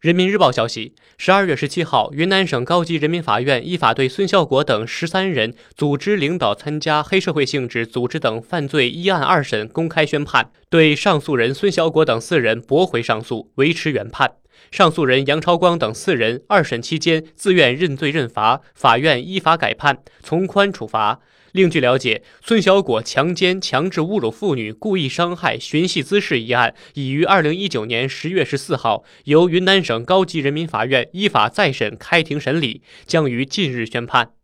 人民日报消息，十二月十七号，云南省高级人民法院依法对孙小果等十三人组织领导参加黑社会性质组织等犯罪一案二审公开宣判，对上诉人孙小果等四人驳回上诉，维持原判。上诉人杨超光等四人二审期间自愿认罪认罚，法院依法改判，从宽处罚。另据了解，孙小果强奸、强制侮辱妇女、故意伤害、寻衅滋事一案，已于二零一九年十月十四号由云南省高级人民法院依法再审开庭审理，将于近日宣判。